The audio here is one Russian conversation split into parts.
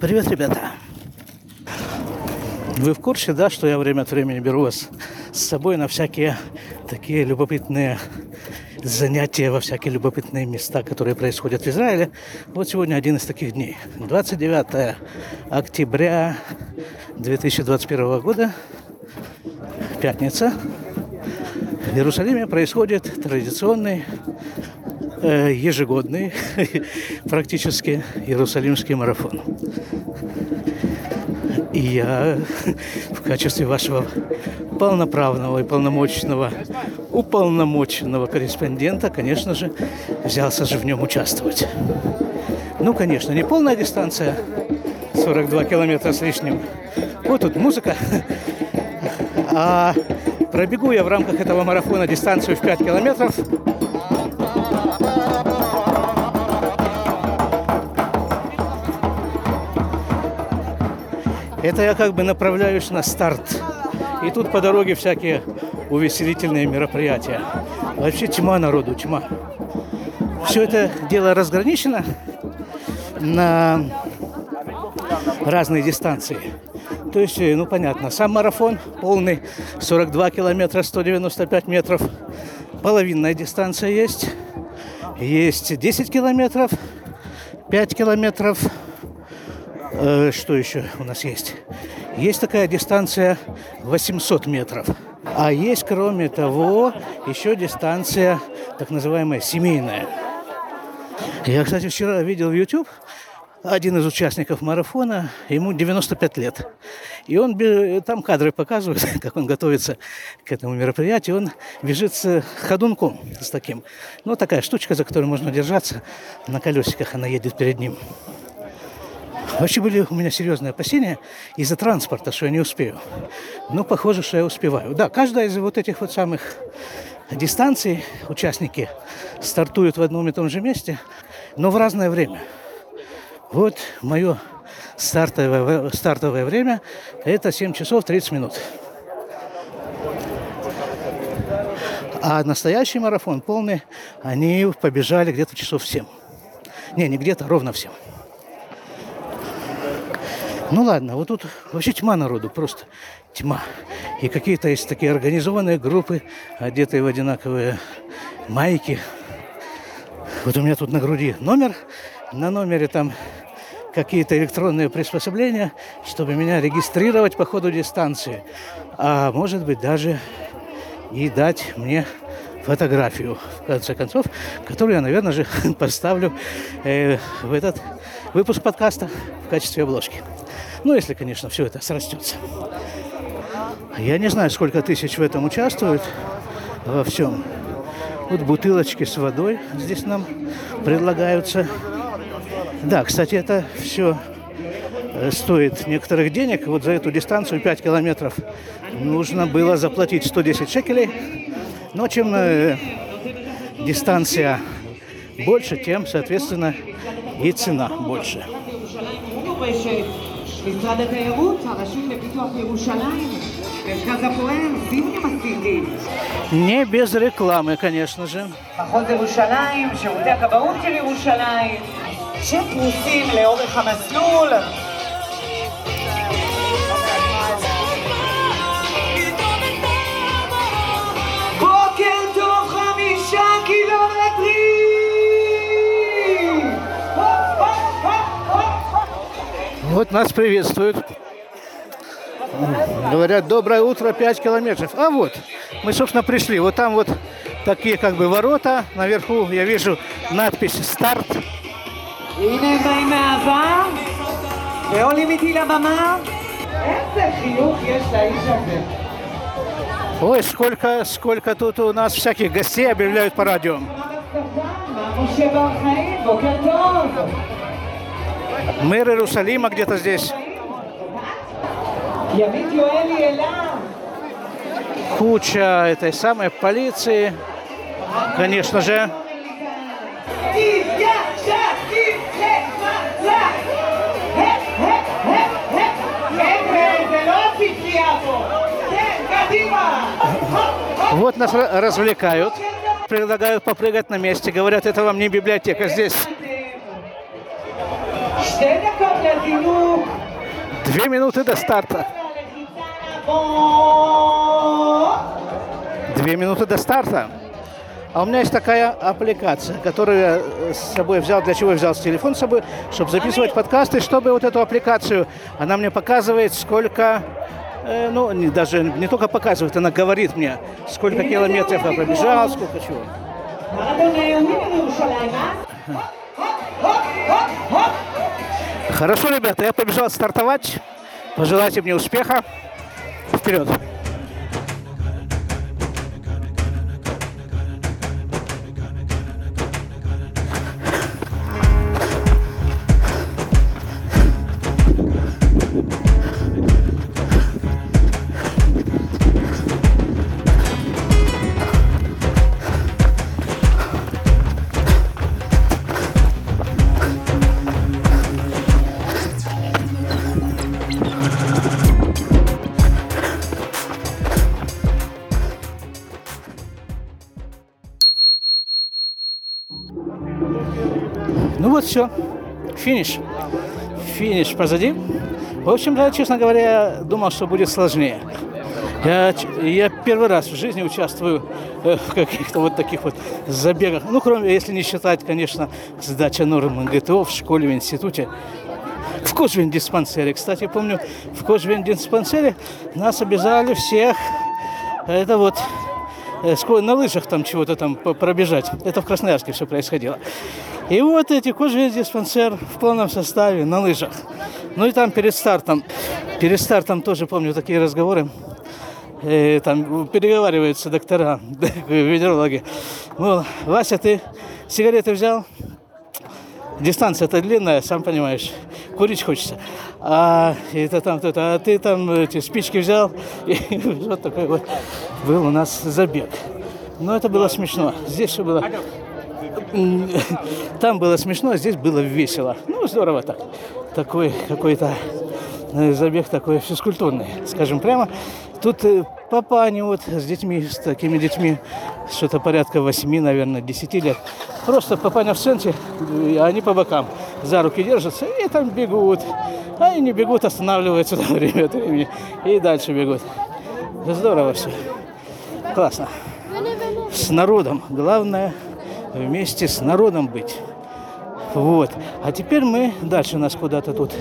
Привет, ребята! Вы в курсе, да, что я время от времени беру вас с собой на всякие такие любопытные занятия, во всякие любопытные места, которые происходят в Израиле. Вот сегодня один из таких дней. 29 октября 2021 года, пятница. В Иерусалиме происходит традиционный ежегодный практически Иерусалимский марафон. И я в качестве вашего полноправного и полномочного, уполномоченного корреспондента, конечно же, взялся же в нем участвовать. Ну, конечно, не полная дистанция, 42 километра с лишним. Вот тут музыка. А пробегу я в рамках этого марафона дистанцию в 5 километров Это я как бы направляюсь на старт. И тут по дороге всякие увеселительные мероприятия. Вообще тьма народу, тьма. Все это дело разграничено на разные дистанции. То есть, ну понятно, сам марафон полный, 42 километра, 195 метров. Половинная дистанция есть. Есть 10 километров, 5 километров, Э, что еще у нас есть? Есть такая дистанция 800 метров. А есть, кроме того, еще дистанция так называемая семейная. Я, кстати, вчера видел в YouTube один из участников марафона, ему 95 лет. И он, там кадры показывают, как он готовится к этому мероприятию. Он бежит с ходунком, с таким. Ну, такая штучка, за которую можно держаться. На колесиках она едет перед ним. Вообще были у меня серьезные опасения из-за транспорта, что я не успею. Но похоже, что я успеваю. Да, каждая из вот этих вот самых дистанций участники стартуют в одном и том же месте, но в разное время. Вот мое стартовое, стартовое время – это 7 часов 30 минут. А настоящий марафон полный, они побежали где-то часов в 7. Не, не где-то, ровно в 7. Ну ладно, вот тут вообще тьма народу, просто тьма. И какие-то есть такие организованные группы, одетые в одинаковые майки. Вот у меня тут на груди номер, на номере там какие-то электронные приспособления, чтобы меня регистрировать по ходу дистанции. А может быть даже и дать мне фотографию, в конце концов, которую я, наверное же, поставлю э, в этот выпуск подкаста в качестве обложки. Ну, если, конечно, все это срастется. Я не знаю, сколько тысяч в этом участвуют во всем. Вот бутылочки с водой здесь нам предлагаются. Да, кстати, это все э, стоит некоторых денег. Вот за эту дистанцию 5 километров нужно было заплатить 110 шекелей. Но чем э, дистанция больше, тем, соответственно, и цена больше. משרד התיירות, הרשות לפיתוח ירושלים, מרכז הפועל, סיורים עשיתי. Не без рекламы, конечно же. מחוז ירושלים, שירותי הכבאות של ירושלים, שפרוסים לאורך המסלול. Вот нас приветствуют. Говорят, доброе утро, 5 километров. А вот, мы, собственно, пришли. Вот там вот такие как бы ворота. Наверху я вижу надпись «Старт». Ой, сколько, сколько тут у нас всяких гостей объявляют по радио. Мэр Иерусалима где-то здесь. Куча этой самой полиции. Конечно же. Вот нас развлекают, предлагают попрыгать на месте, говорят, это вам не библиотека, здесь Две минуты до старта. Две минуты до старта. А у меня есть такая аппликация, которую я э, с собой взял. Для чего я взял телефон с собой? Чтобы записывать подкасты, чтобы вот эту аппликацию, она мне показывает, сколько э, ну, не, даже не только показывает, она говорит мне, сколько километров я пробежал, сколько чего. Хорошо, ребята, я побежал стартовать. Пожелайте мне успеха. Вперед! Все. Финиш. Финиш позади. В общем-то, честно говоря, я думал, что будет сложнее. Я, я первый раз в жизни участвую э, в каких-то вот таких вот забегах. Ну, кроме, если не считать, конечно, сдача норм ГТО в школе, в институте. В Кожвин-диспансере. Кстати, помню, в Кожвин-диспансере нас обязали всех это вот э, на лыжах там чего-то там пробежать. Это в Красноярске все происходило. И вот эти кожи диспансер в полном составе на лыжах. Ну и там перед стартом, перед стартом тоже помню такие разговоры. Э, там переговариваются доктора, ветерологи. Мол, Вася, ты сигареты взял? Дистанция-то длинная, сам понимаешь. Курить хочется. А, это там, это, а ты там эти спички взял. И вот такой вот был у нас забег. Но это было смешно. Здесь все было... Там было смешно, а здесь было весело. Ну, здорово так. Такой какой-то э, забег такой физкультурный, скажем прямо. Тут э, папани вот с детьми, с такими детьми, что-то порядка 8, наверное, 10 лет. Просто папаня в центре, э, а они по бокам за руки держатся и там бегут. А они бегут, останавливаются на время от времени и дальше бегут. Здорово все. Классно. С народом. Главное вместе с народом быть. Вот. А теперь мы дальше нас куда-то тут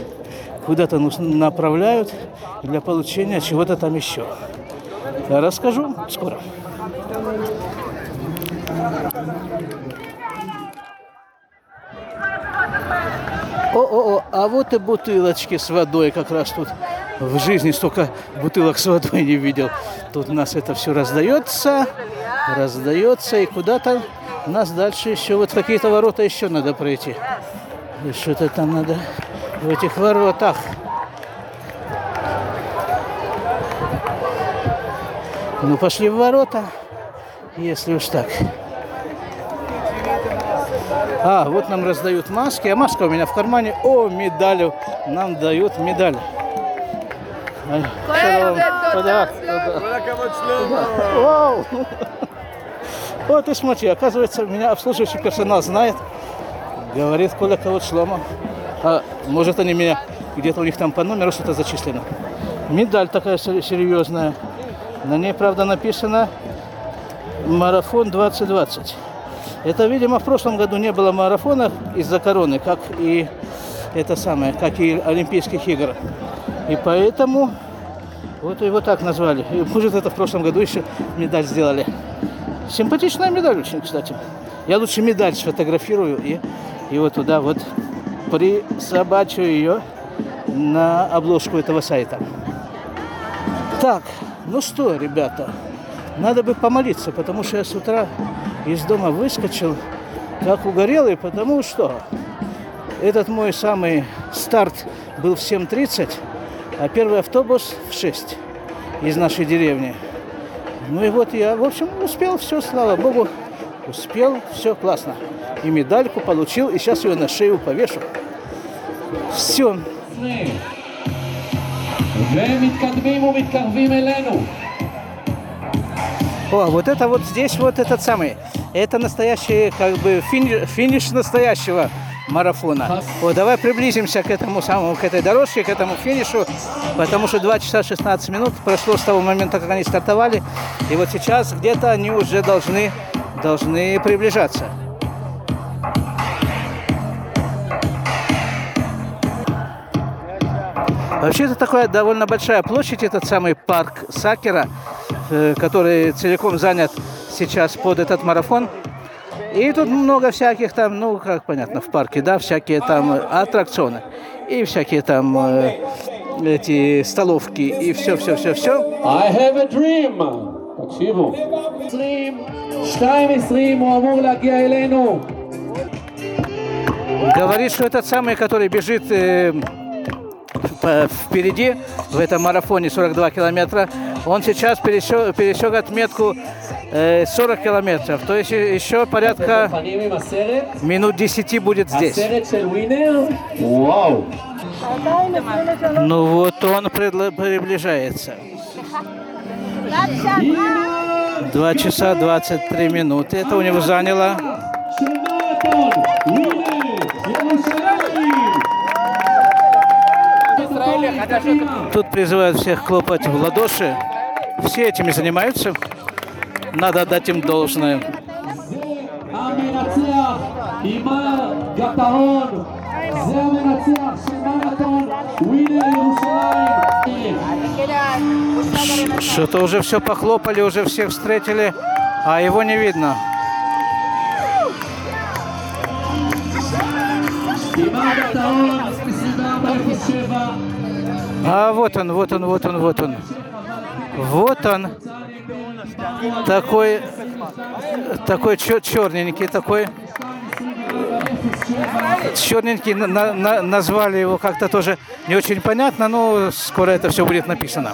куда-то направляют для получения чего-то там еще. Я расскажу скоро. О-о-о, а вот и бутылочки с водой как раз тут. В жизни столько бутылок с водой не видел. Тут у нас это все раздается, раздается, и куда-то у нас дальше еще вот какие-то ворота еще надо пройти. Что-то там надо в этих воротах. Ну, пошли в ворота, если уж так. А, вот нам раздают маски, а маска у меня в кармане. О, медаль нам дают медаль. Туда, туда. Вау. Вот и смотри, оказывается, меня обслуживающий персонал знает. Говорит, Коля кого шлома. А может они меня где-то у них там по номеру что-то зачислено. Медаль такая сер- серьезная. На ней, правда, написано марафон 2020. Это, видимо, в прошлом году не было марафона из-за короны, как и это самое, как и Олимпийских игр. И поэтому вот его так назвали. И, может, это в прошлом году еще медаль сделали. Симпатичная медаль очень, кстати. Я лучше медаль сфотографирую и, и вот туда вот присобачу ее на обложку этого сайта. Так, ну что, ребята, надо бы помолиться, потому что я с утра из дома выскочил, как угорелый, потому что этот мой самый старт был в 7.30, а первый автобус в 6 из нашей деревни. Ну и вот я, в общем, успел все, слава богу, успел, все классно. И медальку получил, и сейчас ее на шею повешу. Все. О, вот это вот здесь вот этот самый. Это настоящий, как бы, финиш, финиш настоящего марафона. Вот, давай приблизимся к этому самому, к этой дорожке, к этому финишу, потому что 2 часа 16 минут прошло с того момента, как они стартовали, и вот сейчас где-то они уже должны, должны приближаться. Вообще это такая довольно большая площадь, этот самый парк Сакера, э, который целиком занят сейчас под этот марафон. И тут много всяких там, ну, как понятно, в парке, да, всякие там аттракционы. И всякие там э, эти столовки, и все-все-все-все. I have a dream! תקשיבו. 22 הוא אמור להגיע אלינו. Говорит, что этот самый, который бежит э, по- впереди в этом марафоне 42 километра, он сейчас пересек, пересек отметку э, 40 километров. То есть еще порядка минут 10 будет здесь. Вау! Ну вот он приближается. Два часа 23 минуты. Это у него заняло. Тут призывают всех хлопать в ладоши все этими занимаются. Надо отдать им должное. Что-то уже все похлопали, уже всех встретили, а его не видно. А вот он, вот он, вот он, вот он. Вот он. Такой, такой чер- черненький, такой. Черненький, на- на- на- назвали его как-то тоже не очень понятно, но скоро это все будет написано.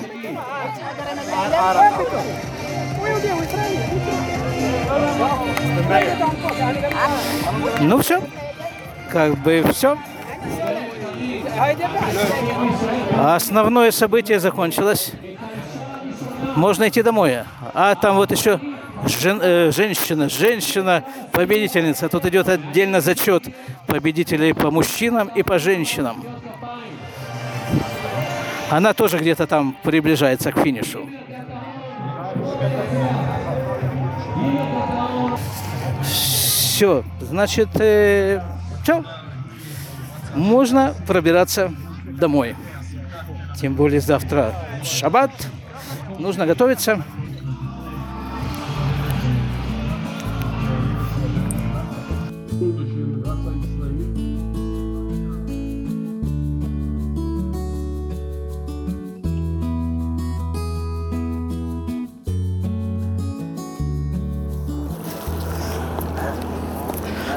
Ну все, как бы все. Основное событие закончилось. Можно идти домой. А там вот еще жен- э, женщина, женщина, победительница. Тут идет отдельно зачет победителей по мужчинам и по женщинам. Она тоже где-то там приближается к финишу. Все, значит, все. Можно пробираться домой. Тем более завтра шаббат. Нужно готовиться.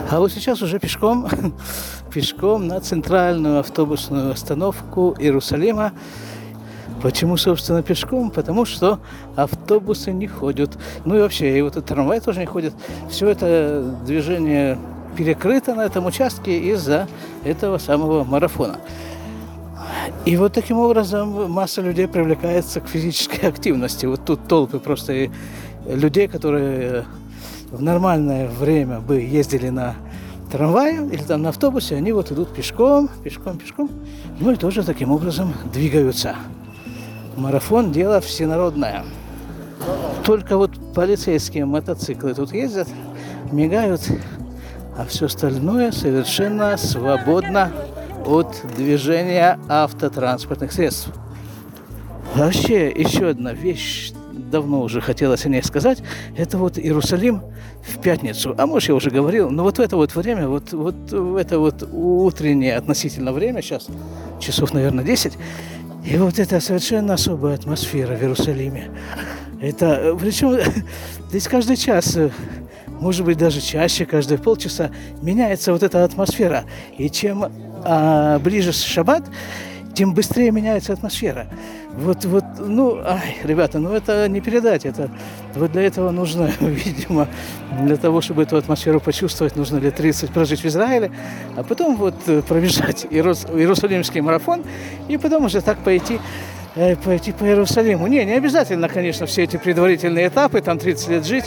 А вот сейчас уже пешком, пешком на центральную автобусную остановку Иерусалима. Почему, собственно, пешком? Потому что автобусы не ходят. Ну и вообще, и вот этот трамвай тоже не ходит. Все это движение перекрыто на этом участке из-за этого самого марафона. И вот таким образом масса людей привлекается к физической активности. Вот тут толпы просто людей, которые в нормальное время бы ездили на трамвае или там на автобусе, они вот идут пешком, пешком, пешком, ну и тоже таким образом двигаются. Марафон – дело всенародное. Только вот полицейские мотоциклы тут ездят, мигают, а все остальное совершенно свободно от движения автотранспортных средств. Вообще, еще одна вещь, давно уже хотелось о ней сказать, это вот Иерусалим в пятницу. А может, я уже говорил, но вот в это вот время, вот, вот в это вот утреннее относительно время, сейчас часов, наверное, 10, и вот это совершенно особая атмосфера в Иерусалиме. Это, причем здесь каждый час, э, может быть, даже чаще, каждые полчаса меняется вот эта атмосфера. И чем а, ближе шаббат, тем быстрее меняется атмосфера. Вот, вот, ну, ай, ребята, ну это не передать, это вот для этого нужно, видимо, для того, чтобы эту атмосферу почувствовать, нужно лет 30 прожить в Израиле, а потом вот э, пробежать Иерус- Иерусалимский марафон, и потом уже так пойти э, пойти по Иерусалиму. Не, не обязательно, конечно, все эти предварительные этапы, там 30 лет жить,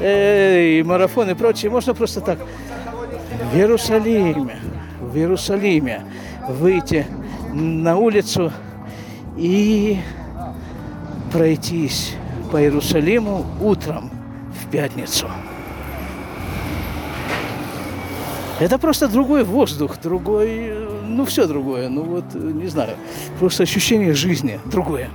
э, и марафон и прочее. Можно просто так. В Иерусалиме, в Иерусалиме выйти на улицу и пройтись по Иерусалиму утром в пятницу. Это просто другой воздух, другой, ну все другое, ну вот, не знаю, просто ощущение жизни другое.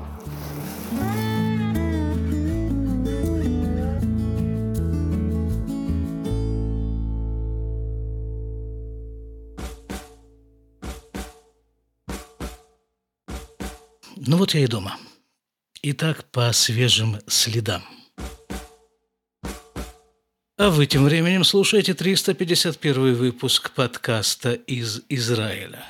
Ну вот я и дома. Итак, по свежим следам. А вы тем временем слушаете 351 выпуск подкаста из Израиля.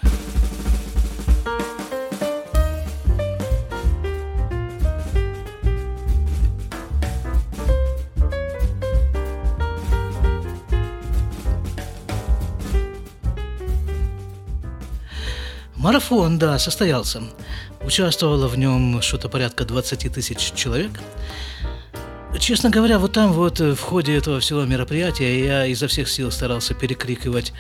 Марафон, да, состоялся. Участвовало в нем что-то порядка 20 тысяч человек. Честно говоря, вот там вот в ходе этого всего мероприятия я изо всех сил старался перекрикивать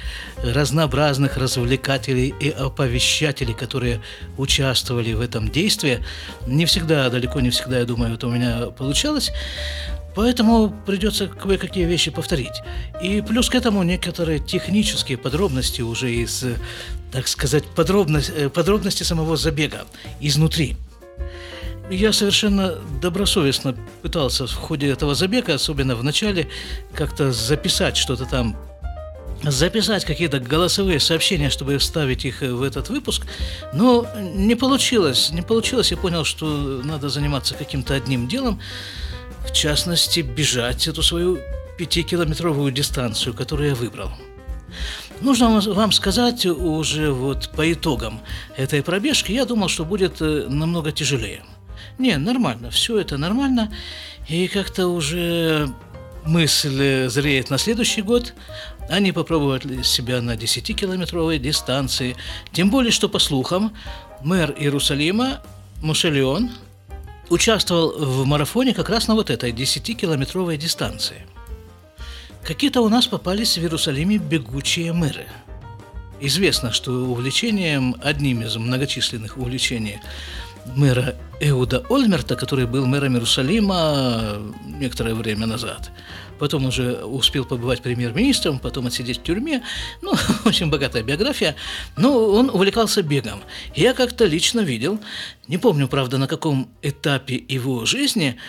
разнообразных развлекателей и оповещателей, которые участвовали в этом действии. Не всегда, далеко не всегда, я думаю, это у меня получалось. Поэтому придется кое-какие вещи повторить. И плюс к этому некоторые технические подробности уже из, так сказать, подробности, э, подробности самого забега изнутри. Я совершенно добросовестно пытался в ходе этого забега, особенно в начале, как-то записать что-то там записать какие-то голосовые сообщения, чтобы вставить их в этот выпуск, но не получилось. Не получилось, я понял, что надо заниматься каким-то одним делом, в частности, бежать эту свою пятикилометровую дистанцию, которую я выбрал. Нужно вам сказать уже вот по итогам этой пробежки, я думал, что будет э, намного тяжелее. Не, нормально, все это нормально, и как-то уже мысль зреет на следующий год, не попробовать себя на 10-километровой дистанции. Тем более, что, по слухам, мэр Иерусалима Мушелион – участвовал в марафоне как раз на вот этой 10-километровой дистанции. Какие-то у нас попались в Иерусалиме бегучие мэры. Известно, что увлечением, одним из многочисленных увлечений мэра Эуда Ольмерта, который был мэром Иерусалима некоторое время назад, потом уже успел побывать премьер-министром, потом отсидеть в тюрьме. Ну, очень богатая биография. Но он увлекался бегом. Я как-то лично видел, не помню, правда, на каком этапе его жизни,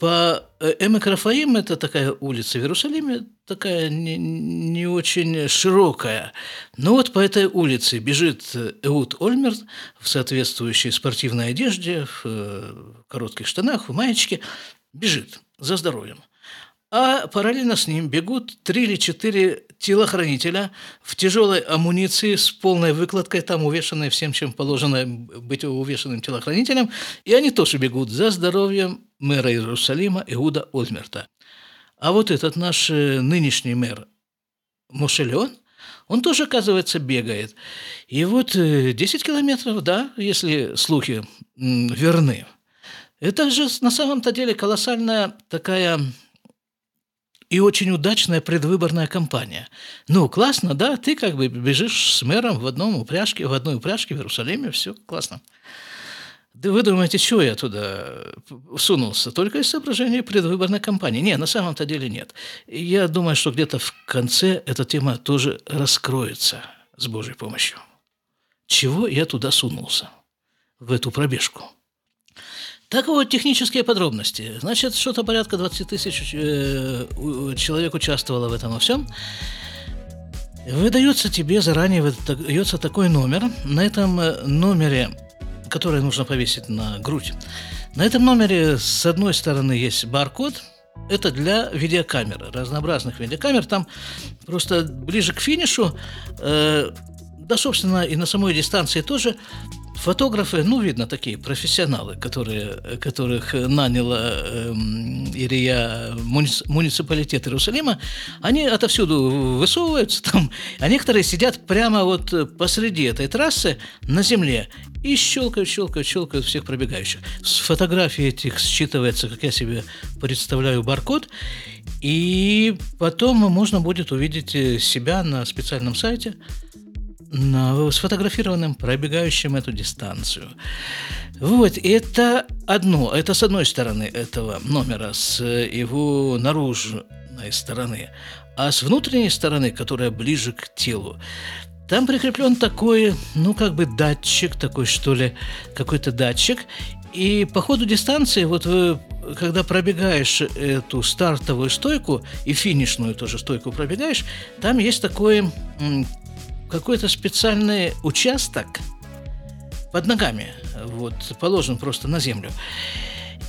по Эмек Рафаим, это такая улица в Иерусалиме, такая не, не очень широкая. Но вот по этой улице бежит Эуд Ольмерт в соответствующей спортивной одежде, в э, коротких штанах, в маечке, бежит за здоровьем а параллельно с ним бегут три или четыре телохранителя в тяжелой амуниции с полной выкладкой, там увешанной всем, чем положено быть увешанным телохранителем, и они тоже бегут за здоровьем мэра Иерусалима Иуда Ольмерта. А вот этот наш э, нынешний мэр Мушелеон, он тоже, оказывается, бегает. И вот 10 э, километров, да, если слухи верны. Это же на самом-то деле колоссальная такая и очень удачная предвыборная кампания. Ну, классно, да, ты как бы бежишь с мэром в одном упряжке, в одной упряжке в Иерусалиме, все классно. Да вы думаете, что я туда сунулся? Только из соображений предвыборной кампании. Не, на самом-то деле нет. Я думаю, что где-то в конце эта тема тоже раскроется с Божьей помощью. Чего я туда сунулся? В эту пробежку – так вот, технические подробности. Значит, что-то порядка 20 тысяч э, человек участвовало в этом во всем. Выдается тебе заранее выдается такой номер. На этом э, номере, который нужно повесить на грудь, на этом номере с одной стороны есть баркод, это для видеокамеры, разнообразных видеокамер. Там просто ближе к финишу, э, да, собственно, и на самой дистанции тоже Фотографы, ну, видно, такие профессионалы, которые, которых наняла э, Ирия муници, муниципалитет Иерусалима, они отовсюду высовываются там, а некоторые сидят прямо вот посреди этой трассы на земле и щелкают, щелкают, щелкают всех пробегающих. С фотографий этих считывается, как я себе представляю, баркод, и потом можно будет увидеть себя на специальном сайте, сфотографированным, пробегающим эту дистанцию. Вот, это одно, это с одной стороны этого номера, с его наружной стороны. А с внутренней стороны, которая ближе к телу, там прикреплен такой, ну, как бы датчик, такой, что ли, какой-то датчик. И по ходу дистанции, вот вы, когда пробегаешь эту стартовую стойку и финишную тоже стойку пробегаешь, там есть такой какой-то специальный участок под ногами, вот, положен просто на землю.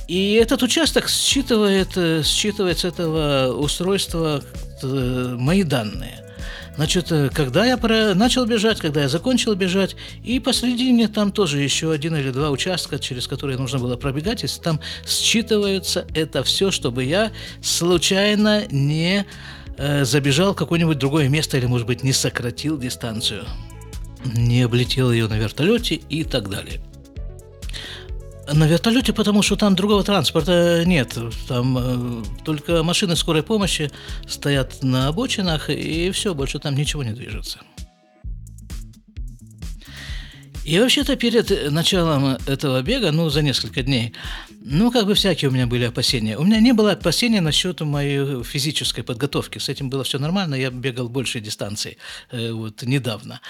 И этот участок считывает, э, считывает с этого устройства э, мои данные. Значит, э, когда я про... начал бежать, когда я закончил бежать, и посредине там тоже еще один или два участка, через которые нужно было пробегать, и там считывается это все, чтобы я случайно не э, забежал в какое-нибудь другое место или, может быть, не сократил дистанцию, не облетел ее на вертолете и так далее. На вертолете, потому что там другого транспорта нет. Там э, только машины скорой помощи стоят на обочинах, и все, больше там ничего не движется. И вообще-то перед началом этого бега, ну, за несколько дней, ну, как бы всякие у меня были опасения. У меня не было опасений насчет моей физической подготовки. С этим было все нормально, я бегал большие дистанции э, вот недавно.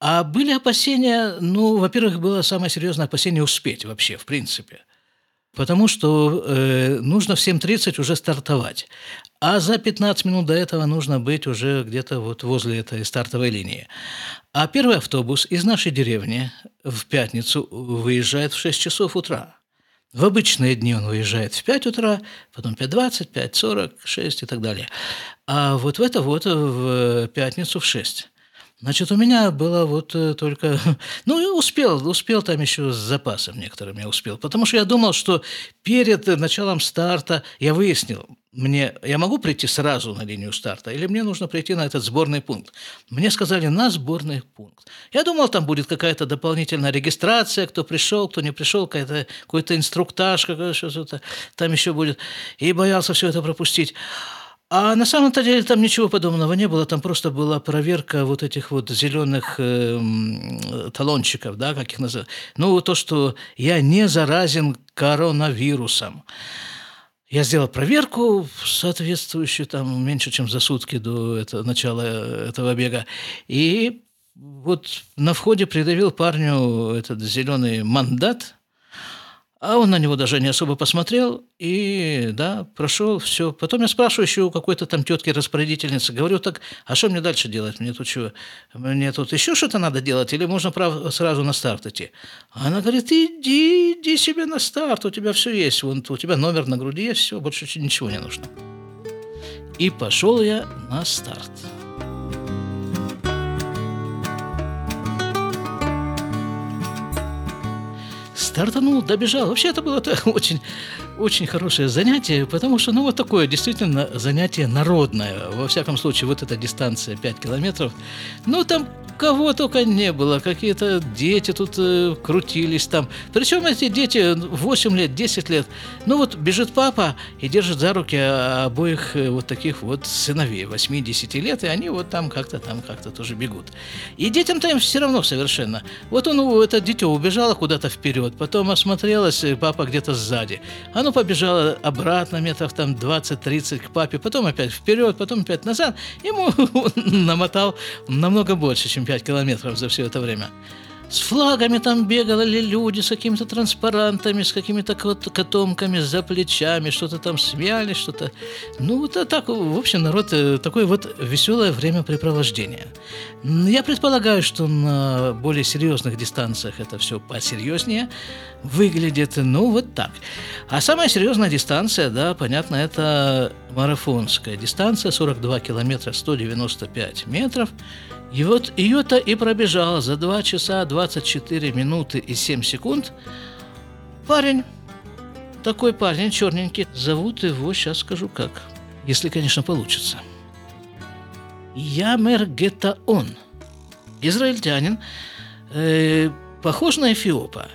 А были опасения, ну, во-первых, было самое серьезное опасение успеть вообще, в принципе. Потому что э, нужно в 7.30 уже стартовать. А за 15 минут до этого нужно быть уже где-то вот возле этой стартовой линии. А первый автобус из нашей деревни в пятницу выезжает в 6 часов утра. В обычные дни он выезжает в 5 утра, потом 5.20, 5.40, 6 и так далее. А вот в это вот в пятницу в 6. Значит, у меня было вот э, только... Ну, и успел, успел там еще с запасом некоторым я успел. Потому что я думал, что перед началом старта я выяснил, мне, я могу прийти сразу на линию старта или мне нужно прийти на этот сборный пункт? Мне сказали, на сборный пункт. Я думал, там будет какая-то дополнительная регистрация, кто пришел, кто не пришел, какой-то, какой-то инструктаж, что-то там еще будет. И боялся все это пропустить. А на самом-то деле там ничего подобного не было, там просто была проверка вот этих вот зеленых э, талончиков, да, как их называют. Ну, то, что я не заразен коронавирусом. Я сделал проверку соответствующую, там, меньше, чем за сутки до этого, начала этого бега. И вот на входе придавил парню этот зеленый мандат – а он на него даже не особо посмотрел и, да, прошел, все. Потом я спрашиваю еще у какой-то там тетки-распорядительницы, говорю, так, а что мне дальше делать? Мне тут что, мне тут еще что-то надо делать или можно сразу на старт идти? Она говорит, иди, иди себе на старт, у тебя все есть, вон, у тебя номер на груди есть, все, больше ничего не нужно. И пошел я на старт. Стартанул, добежал. Вообще это было очень, очень хорошее занятие, потому что, ну, вот такое действительно занятие народное. Во всяком случае, вот эта дистанция 5 километров. Ну, там кого только не было, какие-то дети тут э, крутились там. Причем эти дети 8 лет, 10 лет. Ну вот бежит папа и держит за руки обоих э, вот таких вот сыновей 8-10 лет, и они вот там как-то там как-то тоже бегут. И детям-то им все равно совершенно. Вот он, это дитё убежало куда-то вперед, потом осмотрелось, папа где-то сзади. Оно побежало обратно метров там 20-30 к папе, потом опять вперед, потом опять назад. Ему намотал намного больше, чем 5 километров за все это время. С флагами там бегали люди, с какими-то транспарантами, с какими-то котомками за плечами, что-то там смеялись, что-то... Ну, вот так, в общем, народ, э, такое вот веселое времяпрепровождение. Я предполагаю, что на более серьезных дистанциях это все посерьезнее выглядит, ну, вот так. А самая серьезная дистанция, да, понятно, это марафонская дистанция, 42 километра 195 метров – и вот ее-то и пробежал за 2 часа 24 минуты и 7 секунд парень, такой парень черненький, зовут его, сейчас скажу как, если, конечно, получится. Ямер Гетаон, израильтянин, э, похож на Эфиопа.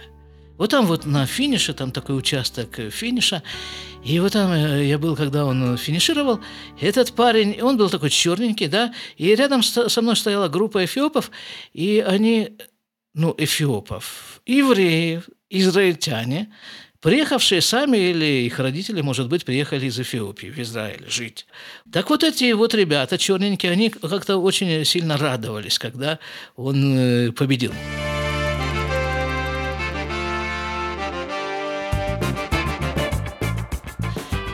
Вот там вот на финише, там такой участок э, финиша, и вот там э, я был, когда он финишировал, этот парень, он был такой черненький, да, и рядом со со мной стояла группа эфиопов, и они, ну, эфиопов, евреев, израильтяне, приехавшие сами или их родители, может быть, приехали из Эфиопии в Израиль жить. Так вот эти вот ребята черненькие, они как-то очень сильно радовались, когда он э, победил.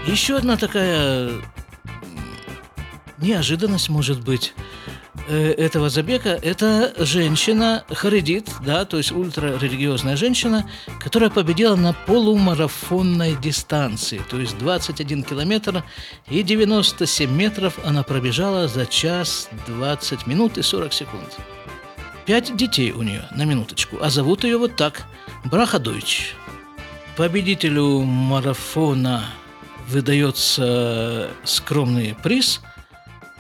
Еще одна такая неожиданность, может быть, э, этого забега – это женщина харидит, да, то есть ультрарелигиозная женщина, которая победила на полумарафонной дистанции, то есть 21 километр и 97 метров она пробежала за час 20 минут и 40 секунд. Пять детей у нее, на минуточку, а зовут ее вот так – Браха. Победителю марафона выдается скромный приз –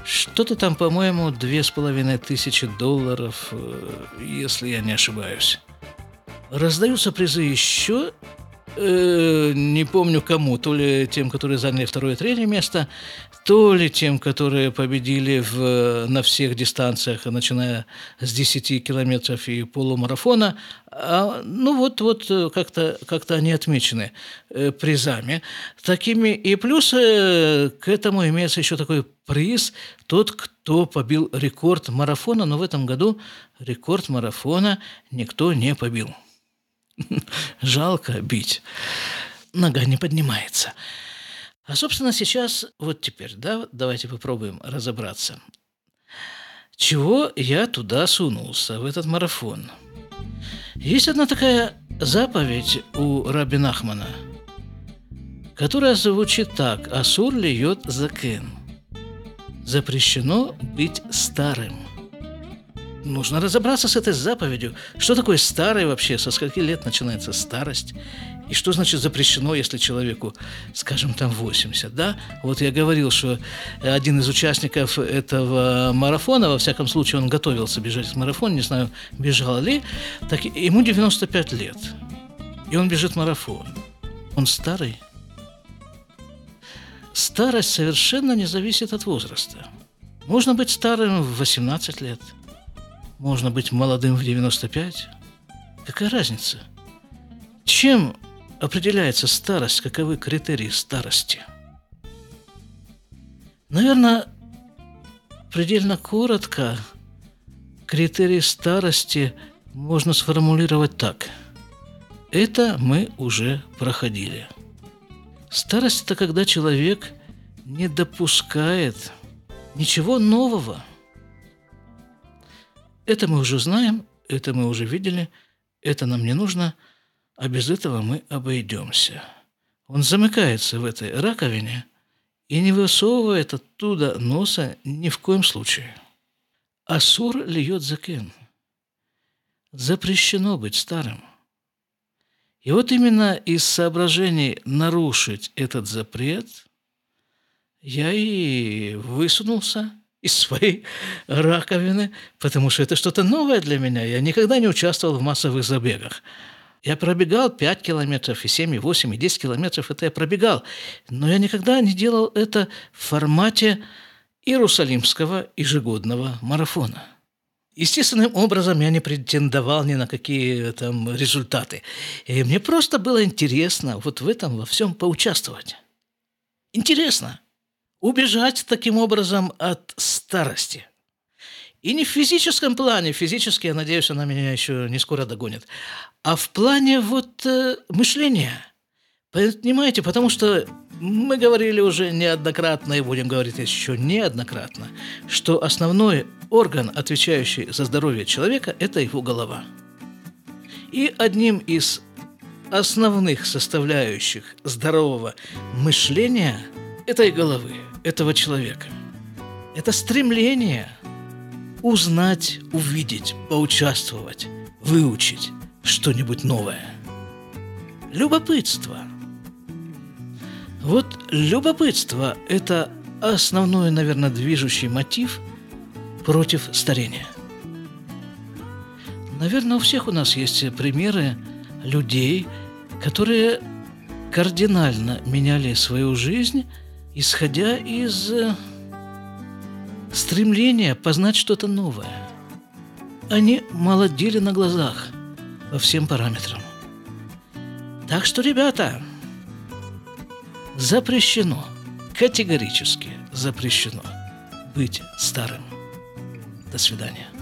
что-то там, по-моему, две с половиной тысячи долларов, э, если я не ошибаюсь. Раздаются призы еще, э, не помню кому, то ли тем, которые заняли второе и третье место, то ли тем, которые победили в, на всех дистанциях, начиная с 10 километров и полумарафона. А, ну вот, вот э, как-то как они отмечены э, призами такими. И плюс э, к этому имеется еще такой приз тот, кто побил рекорд марафона, но в этом году рекорд марафона никто не побил. Жалко бить. Нога не поднимается. А, собственно, сейчас, вот теперь, да, давайте попробуем разобраться. Чего я туда сунулся, в этот марафон? Есть одна такая заповедь у Раби Нахмана, которая звучит так «Асур льет закен». Запрещено быть старым. Нужно разобраться с этой заповедью. Что такое старый вообще? Со скольки лет начинается старость? И что значит запрещено, если человеку, скажем, там 80, да? Вот я говорил, что один из участников этого марафона, во всяком случае, он готовился бежать в марафон, не знаю, бежал ли, так ему 95 лет, и он бежит марафон. Он старый? Старость совершенно не зависит от возраста. Можно быть старым в 18 лет, можно быть молодым в 95. Какая разница? Чем определяется старость, каковы критерии старости? Наверное, предельно коротко критерии старости можно сформулировать так. Это мы уже проходили. Старость – это когда человек не допускает ничего нового. Это мы уже знаем, это мы уже видели, это нам не нужно – а без этого мы обойдемся. Он замыкается в этой раковине и не высовывает оттуда носа ни в коем случае. Асур льет закен. Запрещено быть старым. И вот именно из соображений нарушить этот запрет я и высунулся из своей раковины, потому что это что-то новое для меня. Я никогда не участвовал в массовых забегах. Я пробегал 5 километров, и 7, и 8, и 10 километров, это я пробегал. Но я никогда не делал это в формате Иерусалимского ежегодного марафона. Естественным образом я не претендовал ни на какие там результаты. И мне просто было интересно вот в этом во всем поучаствовать. Интересно. Убежать таким образом от старости – и не в физическом плане, физически, я надеюсь, она меня еще не скоро догонит, а в плане вот э, мышления. Понимаете, потому что мы говорили уже неоднократно и будем говорить еще неоднократно, что основной орган, отвечающий за здоровье человека, это его голова. И одним из основных составляющих здорового мышления этой головы, этого человека, это стремление – узнать, увидеть, поучаствовать, выучить что-нибудь новое. Любопытство. Вот любопытство – это основной, наверное, движущий мотив против старения. Наверное, у всех у нас есть примеры людей, которые кардинально меняли свою жизнь, исходя из э, стремления познать что-то новое. Они молодели на глазах по всем параметрам. Так что, ребята, запрещено, категорически запрещено быть старым. До свидания.